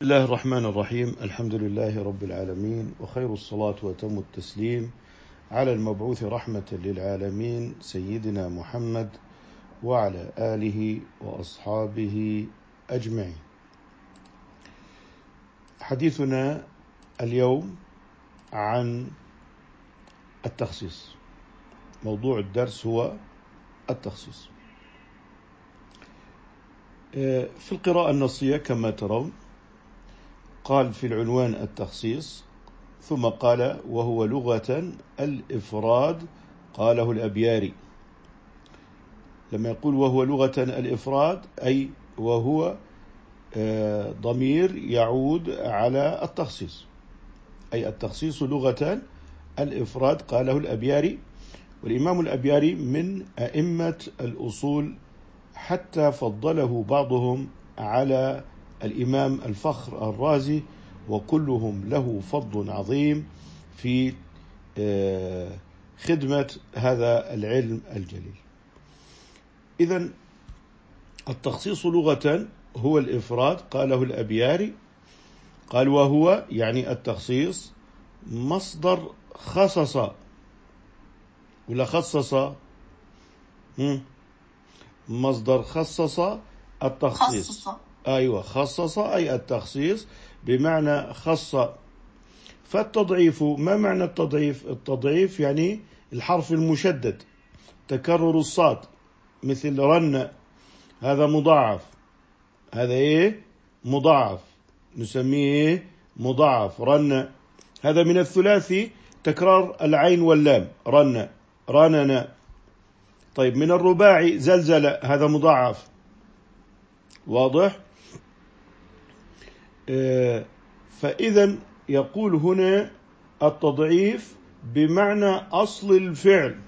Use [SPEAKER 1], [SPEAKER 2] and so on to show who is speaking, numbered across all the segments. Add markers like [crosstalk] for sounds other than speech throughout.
[SPEAKER 1] بسم الله الرحمن الرحيم. الحمد لله رب العالمين وخير الصلاة وتم التسليم على المبعوث رحمة للعالمين سيدنا محمد وعلى آله وأصحابه أجمعين. حديثنا اليوم عن التخصيص. موضوع الدرس هو التخصيص. في القراءة النصية كما ترون قال في العنوان التخصيص ثم قال وهو لغة الإفراد. قاله الأبياري. لما يقول وهو لغة الإفراد أي وهو آه، ضمير يعود على التخصيص. أي التخصيص لغة الإفراد قاله الأبياري. والإمام الأبياري من أئمة الأصول حتى فضله بعضهم على الإمام الفخر الرازي وكلهم له فضل عظيم في آه، خدمة هذا العلم الجليل. إذا التخصيص لغة هو الإفراد قاله الأبياري. قال وهو يعني التخصيص مصدر خصص. ولا خصص؟ مصدر خصص التخصيص. خصص. أيوة خصص أي التخصيص بمعنى خص. فالتضعيف ما معنى التضعيف؟ التضعيف يعني الحرف المشدد تكرر الصاد مثل رن هذا مضاعف. هذا إيه؟ مضاعف نسميه إيه؟ مضاعف رن. هذا من الثلاثي تكرار العين واللام رن رننا طيب من الرباعي زلزل هذا مضاعف. واضح؟ فإذا يقول هنا التضعيف بمعنى أصل الفعل.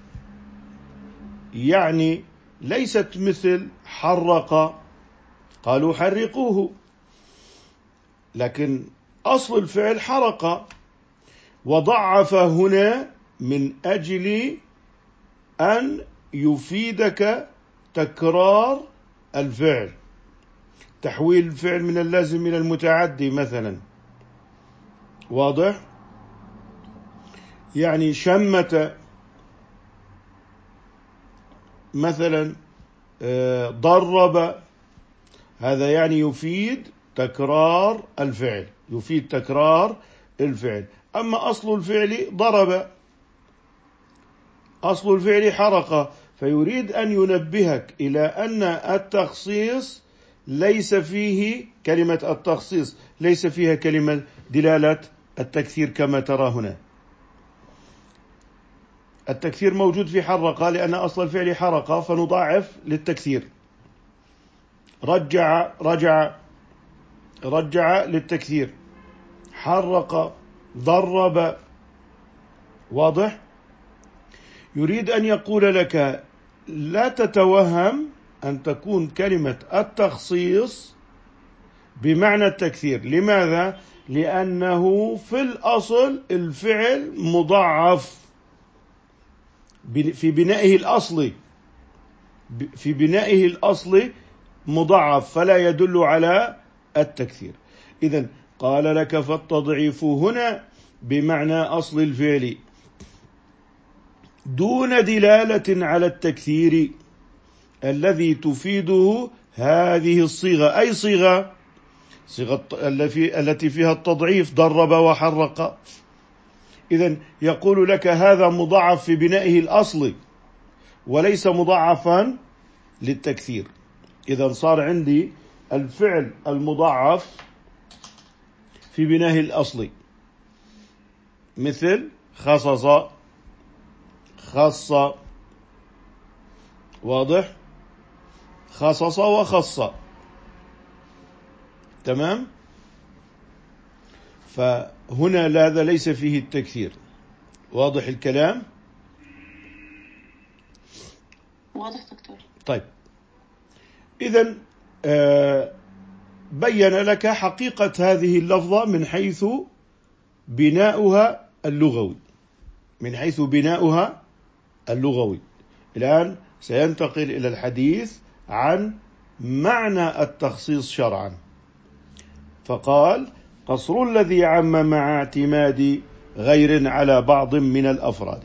[SPEAKER 1] يعني ليست مثل حرق قالوا حرقوه. لكن أصل الفعل حرق. وضعف هنا من أجل أن يفيدك تكرار الفعل. تحويل الفعل من اللازم إلى المتعدي مثلا. واضح؟ يعني شمت مثلا آه، ضرب هذا يعني يفيد تكرار الفعل يفيد تكرار الفعل. أما أصل الفعل ضرب أصل الفعل حرق فيريد أن ينبهك إلى أن التخصيص ليس فيه كلمة التخصيص ليس فيها كلمة دلالة التكثير كما ترى هنا. التكثير موجود في حرق لأن أصل الفعل حرق فنضاعف للتكثير. رجع رجع رجع للتكثير. حرق ضرب. واضح؟ يريد أن يقول لك لا تتوهم أن تكون كلمة التخصيص بمعنى التكثير. لماذا؟ لأنه في الأصل الفعل مضاعف. في بنائه الأصلي في بنائه الأصلي مضاعف فلا يدل على التكثير. إذا قال لك فالتضعيف هنا بمعنى أصل الفعل. دون دلالة على التكثير. الذي تفيده هذه الصيغة. أي صيغة؟ صيغة التي فيها التضعيف ضرب وحرق. إذا يقول لك هذا مضاعف في بنائه الأصلي وليس مضاعفا للتكثير. إذا صار عندي الفعل المضاعف في بنائه الأصلي مثل خصص خص واضح؟ خصص وخص. تمام؟ فهنا هذا ليس فيه التكثير. واضح الكلام؟
[SPEAKER 2] واضح دكتور.
[SPEAKER 1] طيب. اذا آه بين لك حقيقة هذه اللفظة من حيث بناؤها اللغوي. من حيث بناؤها اللغوي. الآن سينتقل إلى الحديث عن معنى التخصيص شرعا. فقال قصر الذي عم مع اعتماد غير على بعض من الأفراد.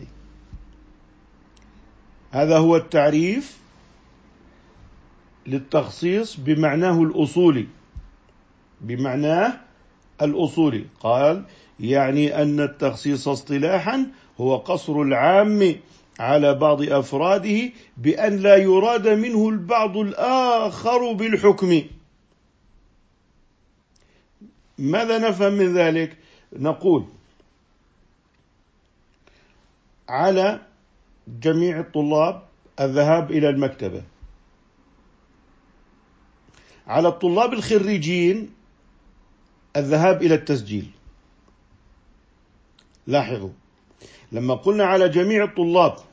[SPEAKER 1] هذا هو التعريف للتخصيص بمعناه الأصولي. بمعناه الأصولي. قال يعني أن التخصيص اصطلاحا هو قصر العام على بعض أفراده بأن لا يراد منه البعض الآخر بالحكم. ماذا نفهم من ذلك؟ نقول على جميع الطلاب الذهاب إلى المكتبة. على الطلاب الخريجين الذهاب إلى التسجيل. لاحظوا لما قلنا على جميع الطلاب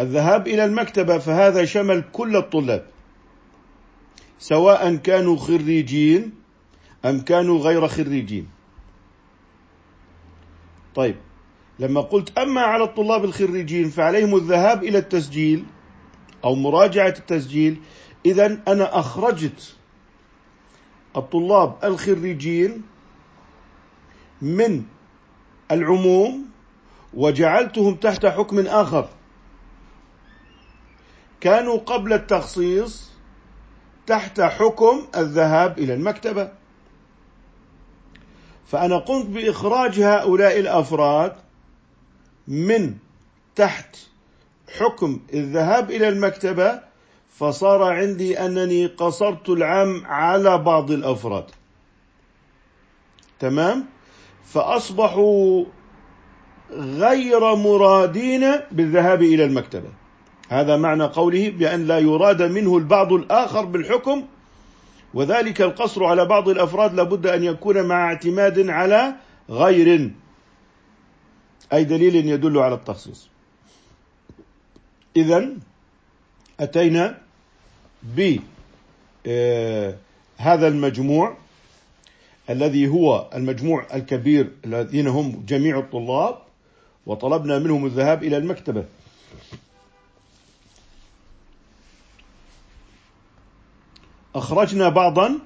[SPEAKER 1] الذهاب إلى المكتبة فهذا شمل كل الطلاب. سواء كانوا خريجين أم كانوا غير خريجين. طيب لما قلت أما على الطلاب الخريجين فعليهم الذهاب إلى التسجيل أو مراجعة التسجيل اذا أنا أخرجت الطلاب الخريجين من العموم وجعلتهم تحت حكم آخر. كانوا قبل التخصيص تحت حكم الذهاب إلى المكتبة. فأنا قمت بإخراج هؤلاء الأفراد من تحت حكم الذهاب إلى المكتبة فصار عندي أنني قصرت العام على بعض الأفراد. تمام؟ فأصبحوا غير مرادين بالذهاب إلى المكتبة. هذا معنى قوله بأن لا يراد منه البعض الآخر بالحكم وذلك القصر على بعض الأفراد لابد أن يكون مع اعتماد على غير أي دليل يدل على التخصيص. اذا أتينا ب آه، هذا المجموع الذي هو المجموع الكبير الذين هم جميع الطلاب وطلبنا منهم الذهاب إلى المكتبة. أخرجنا بعضا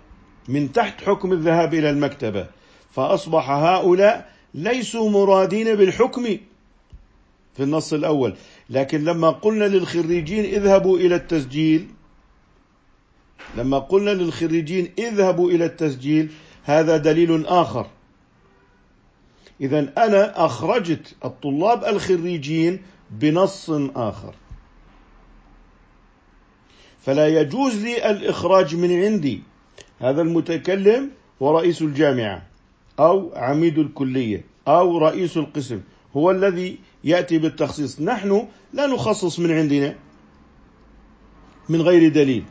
[SPEAKER 1] من تحت حكم الذهاب إلى المكتبة فأصبح هؤلاء ليسوا مرادين بالحكم في النص الأول. لكن لما قلنا للخريجين اذهبوا إلى التسجيل لما قلنا للخريجين اذهبوا إلى التسجيل هذا دليل آخر. اذا أنا أخرجت الطلاب الخريجين بنص آخر. فلا يجوز لي الإخراج من عندي. هذا المتكلم هو رئيس الجامعة أو عميد الكلية أو رئيس القسم. هو الذي يأتي بالتخصيص. نحن لا نخصص من عندنا من غير دليل.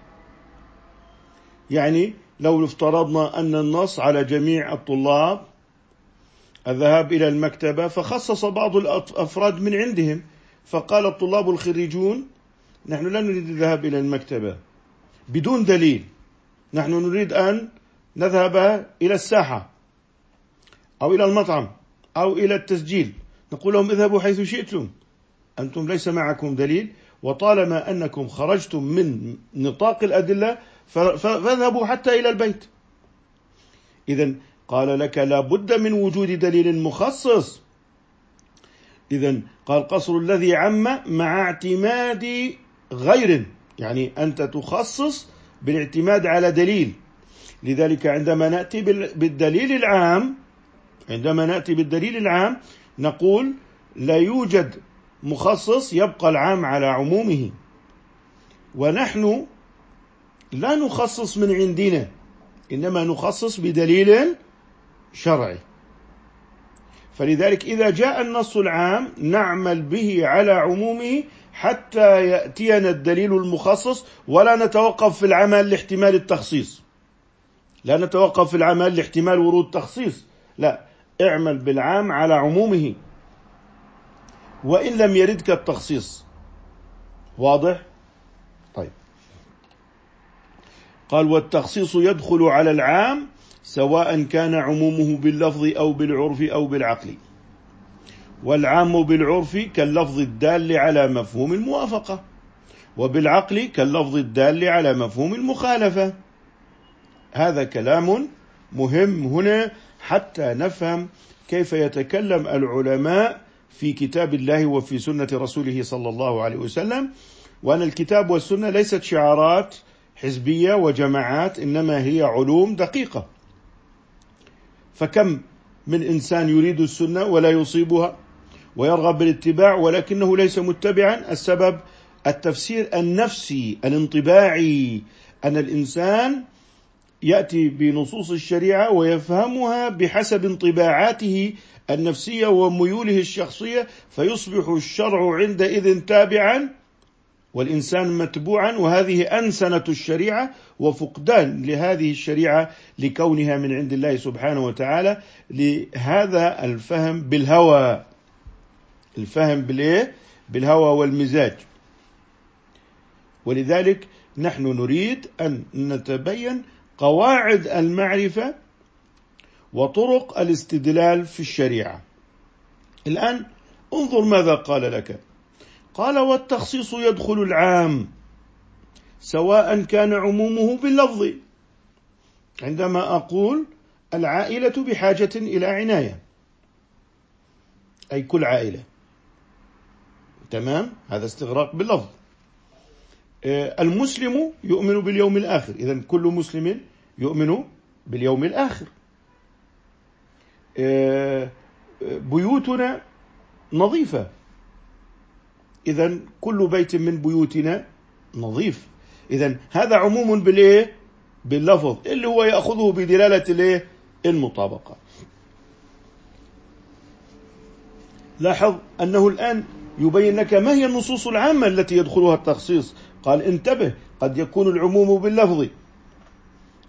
[SPEAKER 1] يعني لو افترضنا أن النص على جميع الطلاب الذهاب إلى المكتبة فخصص بعض الافراد من عندهم. فقال الطلاب الخريجون نحن لا نريد الذهاب إلى المكتبة. بدون دليل. نحن نريد أن نذهب إلى الساحة. أو إلى المطعم. أو إلى التسجيل. نقول لهم اذهبوا حيث شئتم. أنتم ليس معكم دليل. وطالما أنكم خرجتم من نطاق الأدلة فاذهبوا حتى إلى البيت. اذا قال لك لا بد من وجود دليل مخصص. اذا قال قصر الذي عم مع اعتماد غير يعني أنت تخصص بالاعتماد على دليل. لذلك عندما نأتي بالدليل العام عندما نأتي بالدليل العام نقول لا يوجد مخصص يبقى العام على عمومه. ونحن لا نخصص من عندنا إنما نخصص بدليل شرعي. فلذلك إذا جاء النص العام نعمل به على عمومه حتى يأتينا الدليل المخصص ولا نتوقف في العمل لاحتمال التخصيص. لا نتوقف في العمل لاحتمال ورود تخصيص. لا اعمل بالعام على عمومه. وإن لم يردك التخصيص. واضح؟ طيب. قال والتخصيص يدخل على العام سواء كان عمومه باللفظ أو بالعرف أو بالعقل. والعام بالعرف كاللفظ الدال على مفهوم الموافقة وبالعقل كاللفظ الدال على مفهوم المخالفة. هذا كلام مهم هنا حتى نفهم كيف يتكلم العلماء في كتاب الله وفي سنة رسوله صلى الله عليه وسلم وأن الكتاب والسنة ليست شعارات حزبية وجماعات إنما هي علوم دقيقة. فكم من إنسان يريد السنة ولا يصيبها؟ ويرغب بالاتباع ولكنه ليس متبعا. السبب التفسير النفسي الانطباعي أن الإنسان يأتي بنصوص الشريعة ويفهمها بحسب انطباعاته النفسية وميوله الشخصية فيصبح الشرع عندئذ تابعا والإنسان متبوعا وهذه أنسنة الشريعة وفقدان لهذه الشريعة لكونها من عند الله سبحانه وتعالى. لهذا الفهم بالهوى. الفهم بالإيه؟ بالهوى والمزاج. ولذلك نحن نريد أن نتبين قواعد المعرفة وطرق الاستدلال في الشريعة. الآن انظر ماذا قال لك. قال والتخصيص يدخل العام سواء كان عمومه باللفظ. عندما أقول العائلة بحاجة إلى عناية أي كل عائلة. تمام؟ هذا استغراق باللفظ. آه، المسلم يؤمن باليوم الآخر. إذا كل مسلم يؤمن باليوم الآخر. آه، بيوتنا نظيفة. إذا كل بيت من بيوتنا نظيف. إذا هذا عموم بالإيه؟ باللفظ. اللي هو يأخذه بدلالة الإيه؟ المطابقة. لاحظ أنه الآن يبين لك ما هي النصوص العامة التي يدخلها التخصيص. قال انتبه قد يكون العموم باللفظ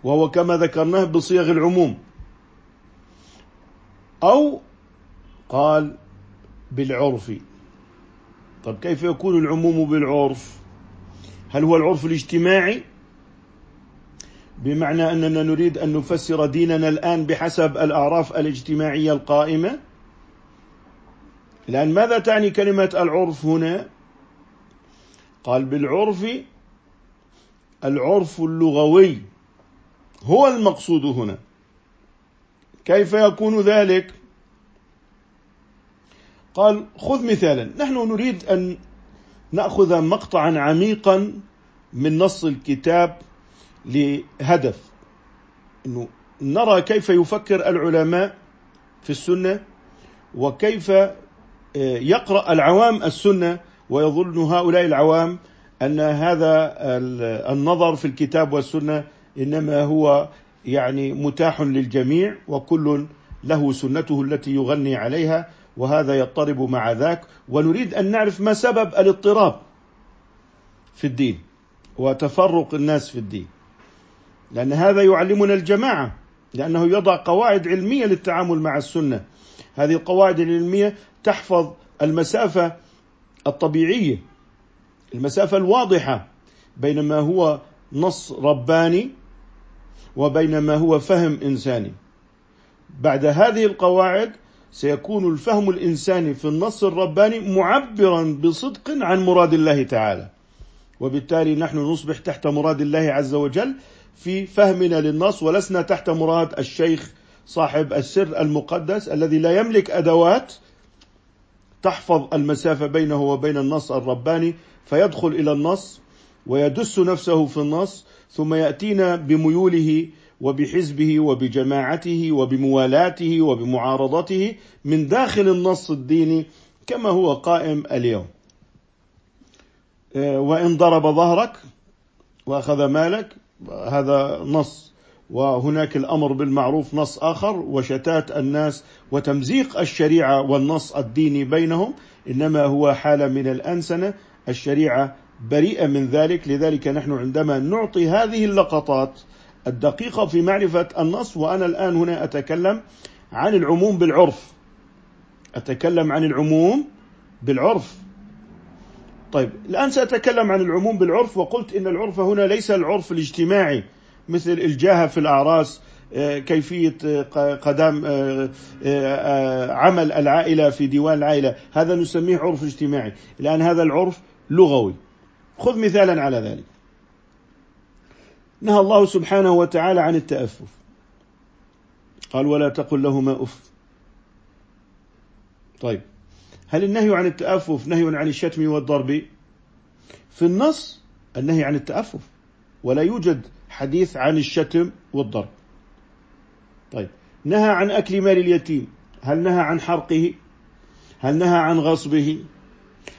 [SPEAKER 1] وهو كما ذكرناه بصيغ العموم. أو قال بالعرف. طب كيف يكون العموم بالعرف؟ هل هو العرف الاجتماعي؟ بمعنى أننا نريد أن نفسر ديننا الآن بحسب الأعراف الاجتماعية القائمة؟ الآن ماذا تعني كلمة العرف هنا؟ قال بالعرف العرف اللغوي هو المقصود هنا. كيف يكون ذلك؟ قال خذ مثالا نحن نريد أن نأخذ مقطعا عميقا من نص الكتاب لهدف. إنه نرى كيف يفكر العلماء في السنة وكيف يقرأ العوام السنة ويظن هؤلاء العوام أن هذا النظر في الكتاب والسنة إنما هو يعني متاح للجميع وكل له سنته التي يغني عليها وهذا يضطرب مع ذاك ونريد أن نعرف ما سبب الاضطراب في الدين وتفرق الناس في الدين. لأن هذا يعلمنا الجماعة لأنه يضع قواعد علمية للتعامل مع السنة. هذه القواعد العلمية تحفظ المسافة الطبيعية المسافة الواضحة بين ما هو نص رباني وبين ما هو فهم إنساني. بعد هذه القواعد سيكون الفهم الإنساني في النص الرباني معبرا بصدق عن مراد الله تعالى. وبالتالي نحن نصبح تحت مراد الله عز وجل في فهمنا للنص ولسنا تحت مراد الشيخ صاحب السر المقدس الذي لا يملك أدوات تحفظ المسافة بينه وبين النص الرباني فيدخل إلى النص ويدس نفسه في النص ثم يأتينا بميوله وبحزبه وبجماعته وبموالاته وبمعارضته من داخل النص الديني كما هو قائم اليوم. آه، وإن ضرب ظهرك وأخذ مالك هذا نص وهناك الأمر بالمعروف نص آخر وشتات الناس وتمزيق الشريعة والنص الديني بينهم إنما هو حالة من الأنسنة. الشريعة بريئة من ذلك لذلك نحن عندما نعطي هذه اللقطات الدقيقة في معرفة النص وأنا الآن هنا أتكلم عن العموم بالعرف. أتكلم عن العموم بالعرف. طيب الآن سأتكلم عن العموم بالعرف وقلت إن العرف هنا ليس العرف الاجتماعي. مثل الجاهة في الأعراس آه، كيفية آه، قدام آه، عمل العائلة في ديوان العائلة. هذا نسميه عرف اجتماعي. الآن هذا العرف لغوي. خذ مثالا على ذلك. نهى الله سبحانه وتعالى عن التأفف. قال ولا تقل لهما أف طيب. هل النهي عن التأفف نهي عن الشتم والضرب؟ في النص النهي عن التأفف. ولا يوجد حديث عن الشتم والضرب. طيب نهى عن أكل مال اليتيم. هل نهى عن حرقه؟ هل نهى عن غصبه؟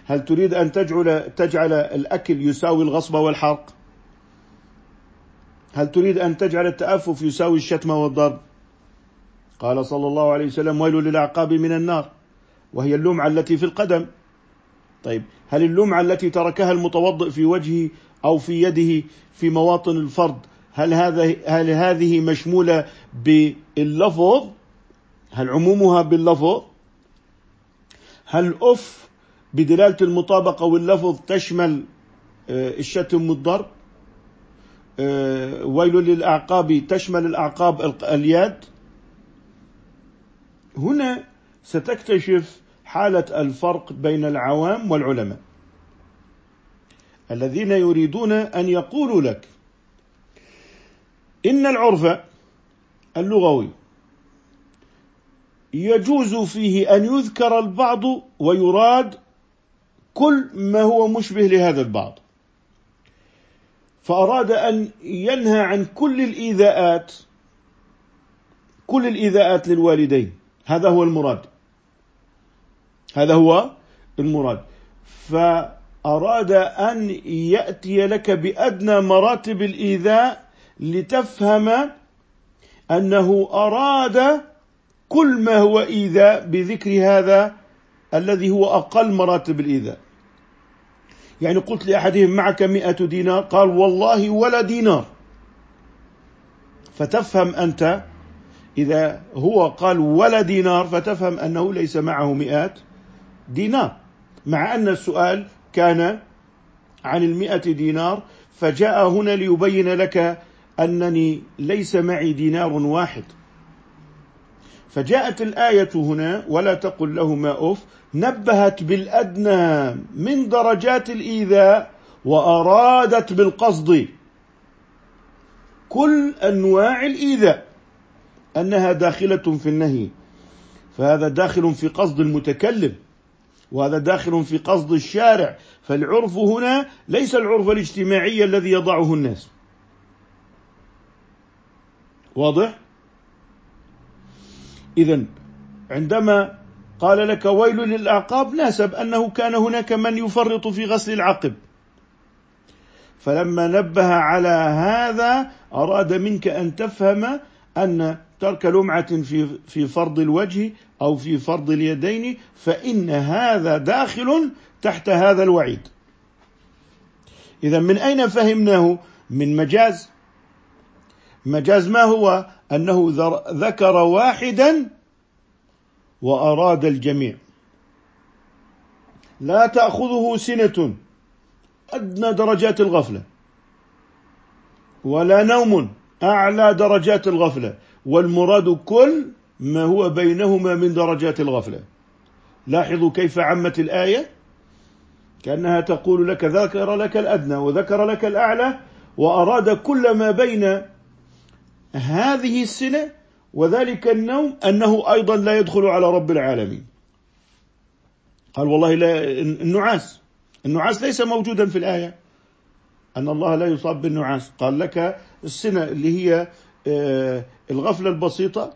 [SPEAKER 1] هل تريد أن تجعل, تجعل الأكل يساوي الغصب والحرق؟ هل تريد أن تجعل التأفف يساوي الشتم والضرب؟ قال صلى الله عليه وسلم ويل للأعقاب من النار. وهي اللمعة التي في القدم. طيب هل اللمعة التي تركها المتوضئ في وجهه أو في يده في مواطن الفرض هل هذا هل هذه مشمولة باللفظ؟ هل عمومها باللفظ؟ هل أف بدلالة المطابقة واللفظ تشمل آه، الشتم والضرب؟ آه، ويل للأعقاب تشمل الأعقاب اليد؟ هنا ستكتشف حالة الفرق بين العوام والعلماء الذين يريدون أن يقولوا لك إن العرف اللغوي يجوز فيه أن يذكر البعض ويراد كل ما هو مشبه لهذا البعض. فأراد أن ينهى عن كل الإيذاءات كل الإيذاءات للوالدين. هذا هو المراد. هذا هو المراد. فأراد أن يأتي لك بأدنى مراتب الإيذاء لتفهم أنه أراد كل ما هو إيذاء بذكر هذا الذي هو أقل مراتب الإيذاء. يعني قلت لأحدهم معك مئة دينار قال والله ولا دينار. فتفهم أنت إذا هو قال ولا دينار فتفهم أنه ليس معه مئات دينار. مع أن السؤال كان عن المئة دينار فجاء هنا ليبين لك أنني ليس معي دينار واحد. فجاءت الآية هنا ولا تقل لهما أف نبهت بالأدنى من درجات الإيذاء وأرادت بالقصد كل أنواع الإيذاء أنها داخلة في النهي. فهذا داخل في قصد المتكلم وهذا داخل في قصد الشارع. فالعرف هنا ليس العرف الاجتماعي الذي يضعه الناس. واضح؟ اذا عندما قال لك ويل للأعقاب ناسب أنه كان هناك من يفرط في غسل العقب. فلما نبه على هذا أراد منك أن تفهم أن ترك لمعة في في فرض الوجه أو في فرض اليدين فإن هذا داخل تحت هذا الوعيد. اذا من أين فهمناه؟ من مجاز. مجاز ما هو؟ أنه ذكر واحدا وأراد الجميع. لا تأخذه سنة. أدنى درجات الغفلة. ولا نوم. أعلى درجات الغفلة. والمراد كل ما هو بينهما من درجات الغفلة. لاحظوا كيف عمت الآية؟ كأنها تقول لك ذكر لك الأدنى وذكر لك الأعلى وأراد كل ما بين هذه السنة وذلك النوم أنه أيضا لا يدخل على رب العالمين. قال والله لا النعاس النعاس ليس موجودا في الآية. أن الله لا يصاب بالنعاس. قال لك السنة اللي هي آه، الغفلة البسيطة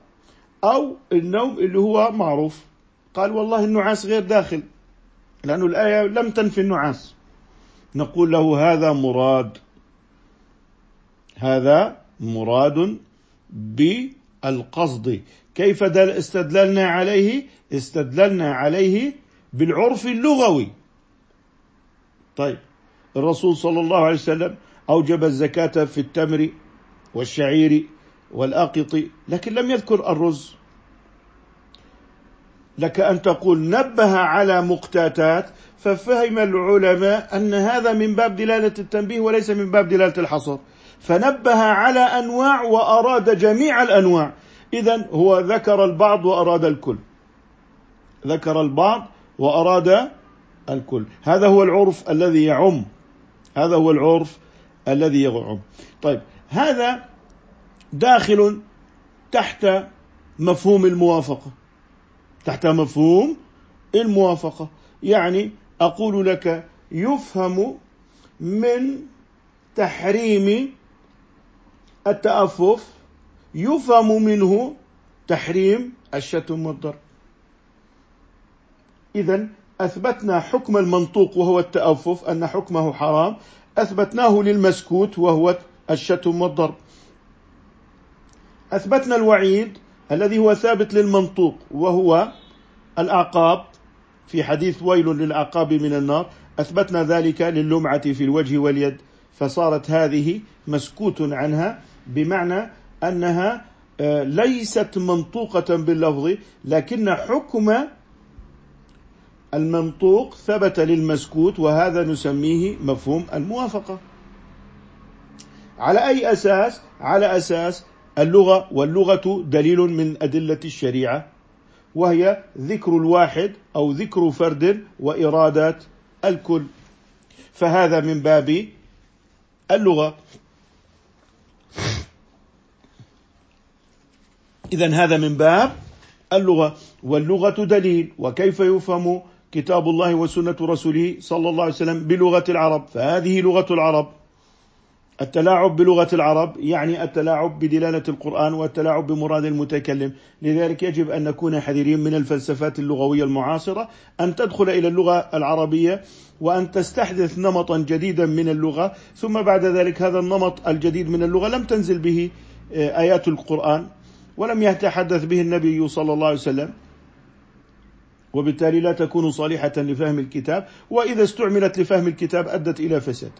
[SPEAKER 1] أو النوم اللي هو معروف. قال والله النعاس غير داخل لأن الآية لم تنفي النعاس. نقول له هذا مراد. هذا مراد بالقصد. كيف استدللنا عليه؟ استدللنا عليه بالعرف اللغوي. طيب الرسول صلى الله عليه وسلم أوجب الزكاة في التمر والشعير والأقط لكن لم يذكر الرز. لك أن تقول نبه على مقتاتات ففهم العلماء أن هذا من باب دلالة التنبيه وليس من باب دلالة الحصر. فنبه على أنواع وأراد جميع الأنواع. اذا هو ذكر البعض وأراد الكل. ذكر البعض وأراد الكل. هذا هو العرف الذي يعم. هذا هو العرف الذي يعم. طيب هذا داخل تحت مفهوم الموافقة. تحت مفهوم الموافقة. يعني أقول لك يفهم من تحريم التأفف يفهم منه تحريم الشتم والضرب. إذا أثبتنا حكم المنطوق وهو التأفف أن حكمه حرام. أثبتناه للمسكوت وهو الشتم والضرب. أثبتنا الوعيد الذي هو ثابت للمنطوق وهو الأعقاب. في حديث ويل للأعقاب من النار. أثبتنا ذلك للمعة في الوجه واليد فصارت هذه مسكوت عنها. بمعنى أنها آه، ليست منطوقة باللفظ لكن حكم المنطوق ثبت للمسكوت وهذا نسميه مفهوم الموافقة. على أي أساس؟ على أساس اللغة واللغة دليل من أدلة الشريعة وهي ذكر الواحد أو ذكر فرد وإرادة الكل. فهذا من باب اللغة. إذا هذا من باب اللغة واللغة دليل وكيف يفهم كتاب الله وسنة رسوله صلى الله عليه وسلم بلغة العرب؟ فهذه لغة العرب. التلاعب بلغة العرب يعني التلاعب بدلالة القرآن والتلاعب بمراد المتكلم. لذلك يجب أن نكون حذرين من الفلسفات اللغوية المعاصرة أن تدخل إلى اللغة العربية وأن تستحدث نمطا جديدا من اللغة. ثم بعد ذلك هذا النمط الجديد من اللغة لم تنزل به آه، آيات القرآن ولم يتحدث به النبي صلى الله عليه وسلم. وبالتالي لا تكون صالحة لفهم الكتاب. وإذا استعملت لفهم الكتاب أدت إلى فساد.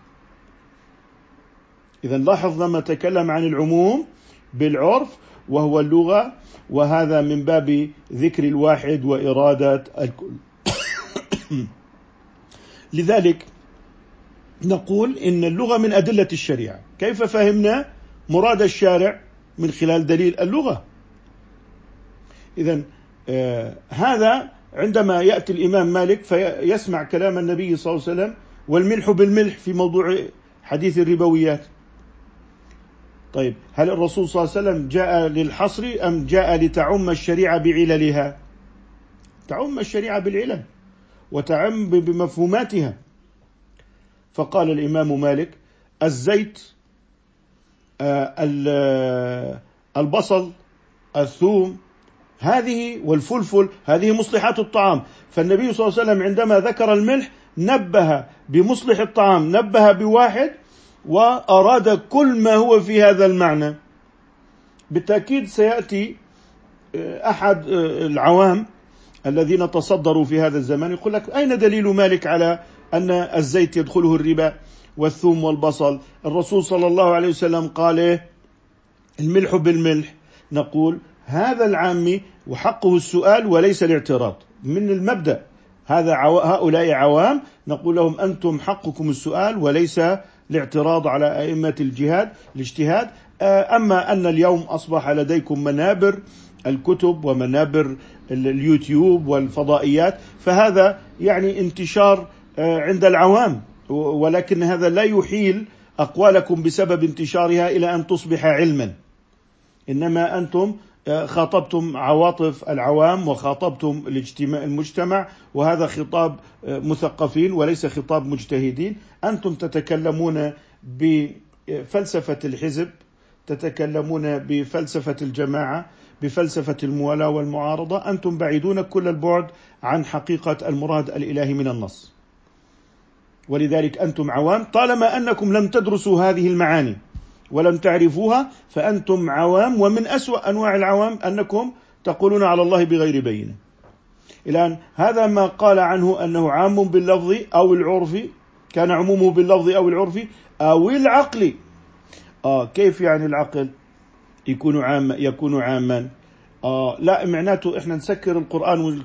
[SPEAKER 1] إذا لاحظ لما تكلم عن العموم بالعرف وهو اللغة وهذا من باب ذكر الواحد وإرادة الكل. [coughs] لذلك نقول إن اللغة من أدلة الشريعة. كيف فهمنا مراد الشارع من خلال دليل اللغة؟ إذا آه هذا عندما يأتي الإمام مالك فيسمع كلام النبي صلى الله عليه وسلم والملح بالملح في موضوع حديث الربويات. طيب هل الرسول صلى الله عليه وسلم جاء للحصر أم جاء لتعم الشريعة بعللها؟ تعم الشريعة بالعلل وتعم بمفهوماتها. فقال الإمام مالك الزيت آه، آه، البصل الثوم هذه والفلفل هذه مصلحات الطعام. فالنبي صلى الله عليه وسلم عندما ذكر الملح نبه بمصلح الطعام نبه بواحد وأراد كل ما هو في هذا المعنى. بالتأكيد سيأتي آه، أحد آه، العوام الذين تصدروا في هذا الزمان يقول لك أين دليل مالك على أن الزيت يدخله الربا والثوم والبصل؟ الرسول صلى الله عليه وسلم قال إيه؟ الملح بالملح. نقول هذا العامي وحقه السؤال وليس الاعتراض. من المبدأ هذا هؤلاء عوام نقول لهم أنتم حقكم السؤال وليس الاعتراض على أئمة الجهاد الاجتهاد. آه، أما أن اليوم أصبح لديكم منابر الكتب ومنابر اليوتيوب والفضائيات فهذا يعني انتشار آه، عند العوام. ولكن هذا لا يحيل أقوالكم بسبب انتشارها إلى أن تصبح علما. إنما أنتم آه، خاطبتم عواطف العوام وخاطبتم الاجتماع المجتمع وهذا خطاب آه، مثقفين وليس خطاب مجتهدين. أنتم تتكلمون بفلسفة الحزب تتكلمون بفلسفة الجماعة بفلسفة الموالاة والمعارضة. أنتم بعيدون كل البعد عن حقيقة المراد الإلهي من النص. ولذلك أنتم عوام طالما أنكم لم تدرسوا هذه المعاني. ولم تعرفوها فأنتم عوام ومن أسوأ أنواع العوام أنكم تقولون على الله بغير بينة. الآن هذا ما قال عنه أنه عام باللفظ أو العرف كان عمومه باللفظ أو العرف أو العقل. آه كيف يعني العقل؟ يكون عام يكون عاما. آه لا معناته إحنا نسكر القرآن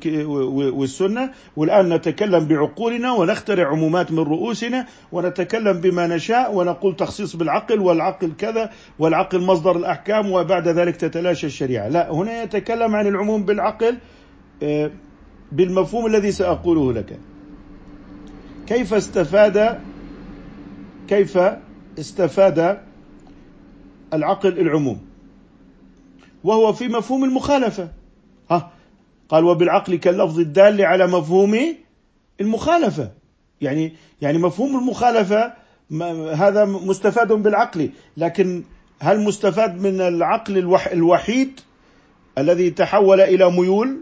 [SPEAKER 1] والسنة والآن نتكلم بعقولنا ونخترع عمومات من رؤوسنا ونتكلم بما نشاء ونقول تخصيص بالعقل والعقل كذا والعقل مصدر الأحكام وبعد ذلك تتلاشى الشريعة. لا هنا يتكلم عن العموم بالعقل آه بالمفهوم الذي سأقوله لك. كيف استفاد كيف استفاد العقل العموم؟ وهو في مفهوم المخالفة. ها؟ قال وبالعقل كاللفظ الدال على مفهوم المخالفة. يعني يعني مفهوم المخالفة هذا مستفاد بالعقل. لكن هل مستفاد من العقل الوحيد الذي تحول إلى ميول؟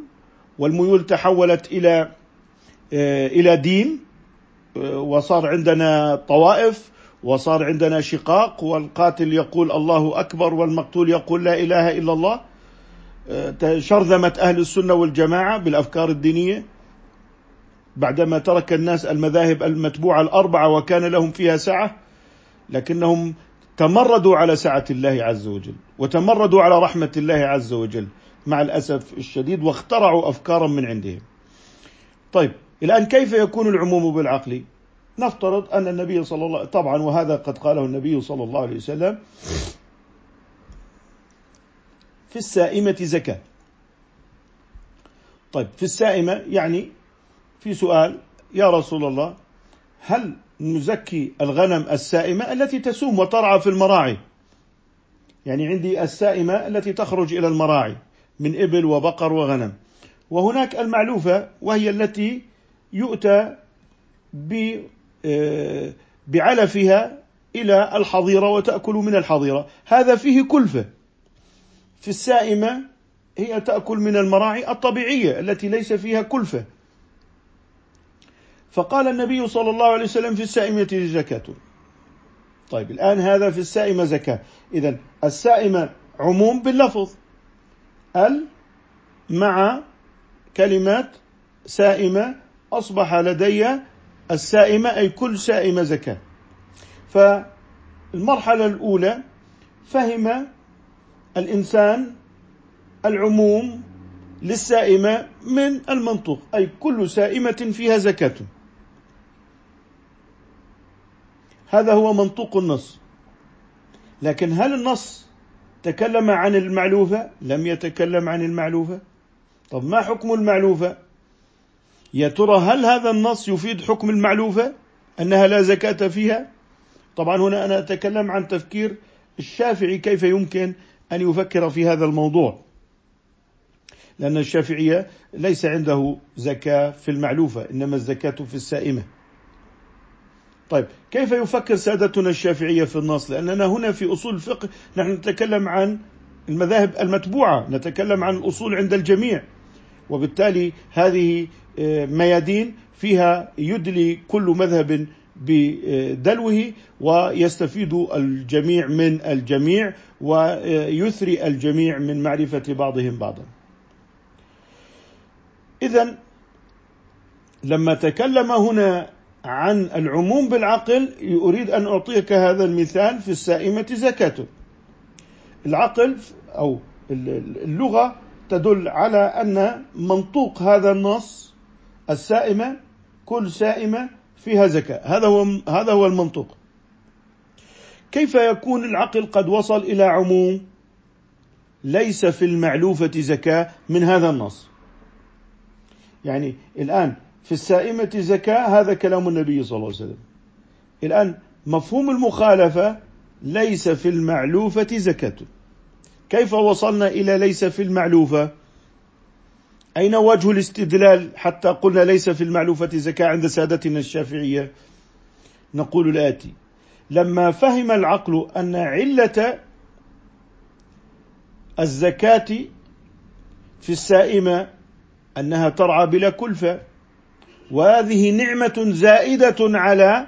[SPEAKER 1] والميول تحولت إلى آه، إلى دين آه، وصار عندنا طوائف وصار عندنا شقاق والقاتل يقول الله أكبر والمقتول يقول لا إله إلا الله آه، شرذمت أهل السنة والجماعة بالأفكار الدينية بعدما ترك الناس المذاهب المتبوعة الأربعة وكان لهم فيها سعة لكنهم تمردوا على سعة الله عز وجل وتمردوا على رحمة الله عز وجل مع الأسف الشديد واخترعوا أفكارا من عندهم. طيب الآن كيف يكون العموم بالعقل؟ نفترض أن النبي صلى الله طبعا وهذا قد قاله النبي صلى الله عليه وسلم في السائمة زكاة. طيب في السائمة يعني في سؤال يا رسول الله هل نزكي الغنم السائمة التي تسوم وترعى في المراعي يعني عندي السائمة التي تخرج إلى المراعي من إبل وبقر وغنم وهناك المعلوفة وهي التي يؤتى بعلفها إلى الحظيرة وتأكل من الحظيرة. هذا فيه كلفة. في السائمة هي تأكل من المراعي الطبيعية التي ليس فيها كلفة. فقال النبي صلى الله عليه وسلم في السائمة زكاة طيب الآن هذا في السائمة زكاة. إذا السائمة عموم باللفظ. ال مع كلمات سائمة أصبح لدي السائمة أي كل سائمة زكاة. فالمرحلة الأولى فهم الإنسان العموم للسائمة من المنطق أي كل سائمة فيها زكاة. هذا هو منطوق النص. لكن هل النص تكلم عن المعلوفة؟ لم يتكلم عن المعلوفة. طب ما حكم المعلوفة؟ يا ترى هل هذا النص يفيد حكم المعلوفة أنها لا زكاة فيها؟ طبعا هنا أنا أتكلم عن تفكير الشافعي كيف يمكن أن يفكر في هذا الموضوع. لأن الشافعية ليس عنده زكاة في المعلوفة إنما الزكاة في السائمة. طيب كيف يفكر سادتنا الشافعية في النص؟ لأننا هنا في أصول الفقه نحن نتكلم عن المذاهب المتبوعة نتكلم عن الأصول عند الجميع. وبالتالي هذه آه، ميادين فيها يدلي كل مذهب بدلوه ويستفيد الجميع من الجميع ويثري الجميع من معرفة بعضهم بعضا. إذا لما تكلم هنا عن العموم بالعقل أريد أن أعطيك هذا المثال في السائمة زكاة العقل أو اللغة تدل على أن منطوق هذا النص السائمة كل سائمة فيها زكاة. هذا هو هذا هو المنطوق. كيف يكون العقل قد وصل إلى عموم؟ ليس في المعلوفة زكاة من هذا النص. يعني الآن في السائمة زكاة هذا كلام النبي صلى الله عليه وسلم. الآن مفهوم المخالفة ليس في المعلوفة زكاة. كيف وصلنا إلى ليس في المعلوفة؟ أين وجه الاستدلال حتى قلنا ليس في المعلوفة زكاة عند سادتنا الشافعية؟ نقول الآتي. لما فهم العقل أن علة الزكاة في السائمة أنها ترعى بلا كلفة وهذه نعمة زائدة على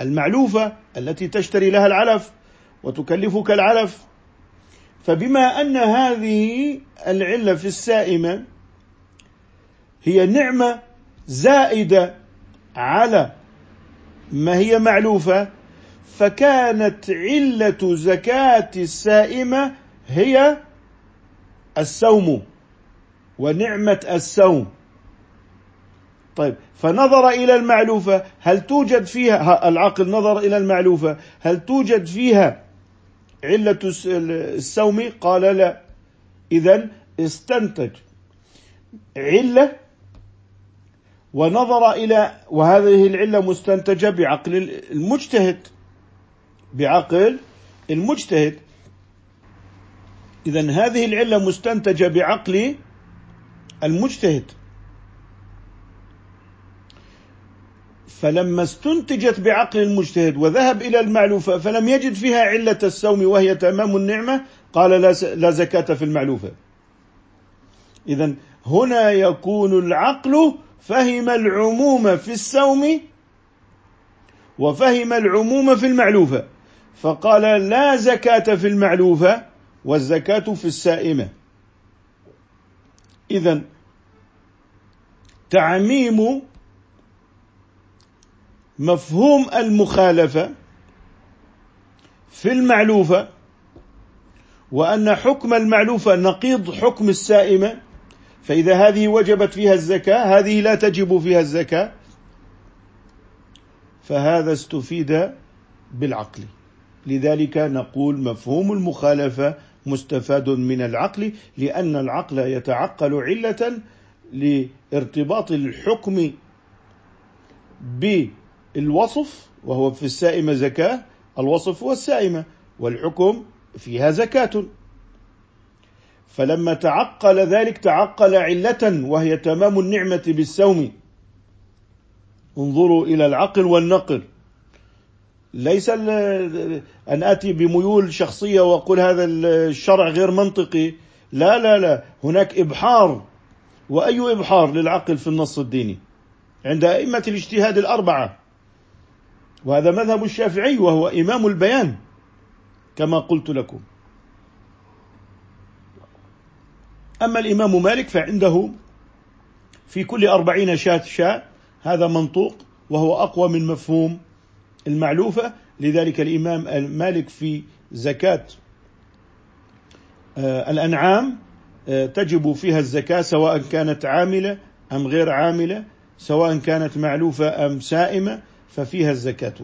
[SPEAKER 1] المعلوفة التي تشتري لها العلف وتكلفك العلف فبما أن هذه العلة في السائمة هي نعمة زائدة على ما هي معلوفة فكانت علة زكاة السائمة هي السوم ونعمة السوم طيب فنظر إلى المعلوفة هل توجد فيها العقل نظر إلى المعلوفة هل توجد فيها علة السوم قال لا. إذا استنتج. علة ونظر إلى وهذه العلة مستنتجة بعقل المجتهد. بعقل المجتهد. إذا هذه العلة مستنتجة بعقل المجتهد. فلما استنتجت بعقل المجتهد وذهب إلى المعلوفة فلم يجد فيها علة السوم وهي تمام النعمة قال لا زكاة في المعلوفة إذا هنا يكون العقل فهم العموم في السوم وفهم العموم في المعلوفة فقال لا زكاة في المعلوفة والزكاة في السائمة إذا تعميم مفهوم المخالفة في المعلوفة وأن حكم المعلوفة نقيض حكم السائمة فإذا هذه وجبت فيها الزكاة هذه لا تجب فيها الزكاة فهذا استفيد بالعقل. لذلك نقول مفهوم المخالفة مستفاد من العقل لأن العقل يتعقل علة لارتباط الحكم بالوصف وهو في السائمة زكاة الوصف هو السائمة والحكم فيها زكاة. فلما تعقل ذلك تعقل علة وهي تمام النعمة بالسوم انظروا إلى العقل والنقل. ليس أن آتي بميول شخصية وأقول هذا الشرع غير منطقي. لا لا لا. هناك إبحار. وأي إبحار للعقل في النص الديني؟ عند أئمة الاجتهاد الأربعة. وهذا مذهب الشافعي وهو إمام البيان كما قلت لكم. أما الإمام مالك فعنده في كل أربعين شاة شاء هذا منطوق وهو أقوى من مفهوم المعلوفة. لذلك الإمام مالك في زكاة آه، الأنعام آه، تجب فيها الزكاة سواء كانت عاملة أم غير عاملة سواء كانت معلوفة أم سائمة. ففيها الزكاة.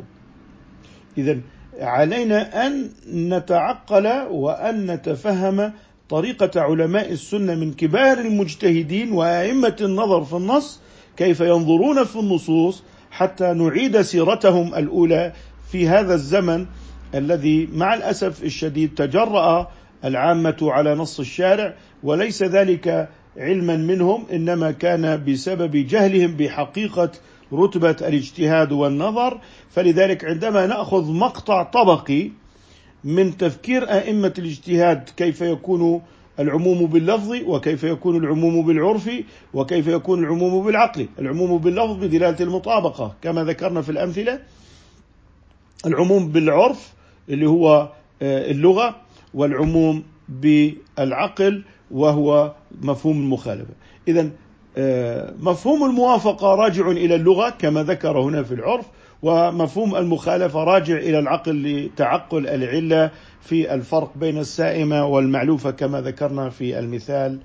[SPEAKER 1] إذا علينا أن نتعقل وأن نتفهم طريقة علماء السنة من كبار المجتهدين وأئمة النظر في النص كيف ينظرون في النصوص حتى نعيد سيرتهم الأولى في هذا الزمن الذي مع الأسف الشديد تجرأ العامة على نص الشارع وليس ذلك علما منهم إنما كان بسبب جهلهم بحقيقة رتبة الاجتهاد والنظر فلذلك عندما نأخذ مقطع طبقي من تفكير أئمة الاجتهاد كيف يكون العموم باللفظ وكيف يكون العموم بالعرف وكيف يكون العموم بالعقل. العموم باللفظ بدلالة المطابقة كما ذكرنا في الأمثلة. العموم بالعرف اللي هو آه، اللغة والعموم بالعقل وهو مفهوم المخالفة. اذا آه، مفهوم الموافقة راجع إلى اللغة كما ذكر هنا في العرف ومفهوم المخالفة راجع إلى العقل لتعقل العلة في الفرق بين السائمة والمعلوفة كما ذكرنا في المثال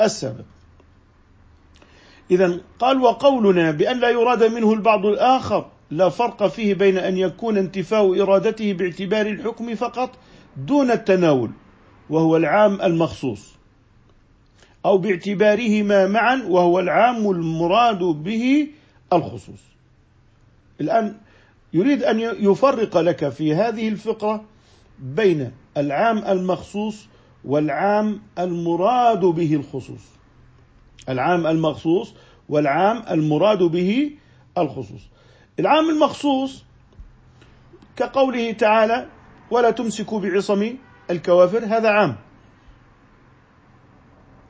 [SPEAKER 1] السابق. إذا قال وقولنا بأن لا يراد منه البعض الآخر لا فرق فيه بين أن يكون انتفاء إرادته باعتبار الحكم فقط دون التناول وهو العام المخصوص أو باعتبارهما معا وهو العام المراد به الخصوص. الآن يريد أن يفرق لك في هذه الفقرة بين العام المخصوص والعام المراد به الخصوص. العام المخصوص والعام المراد به الخصوص. العام المخصوص كقوله تعالى ولا تمسكوا بعصم الكوافر. هذا عام.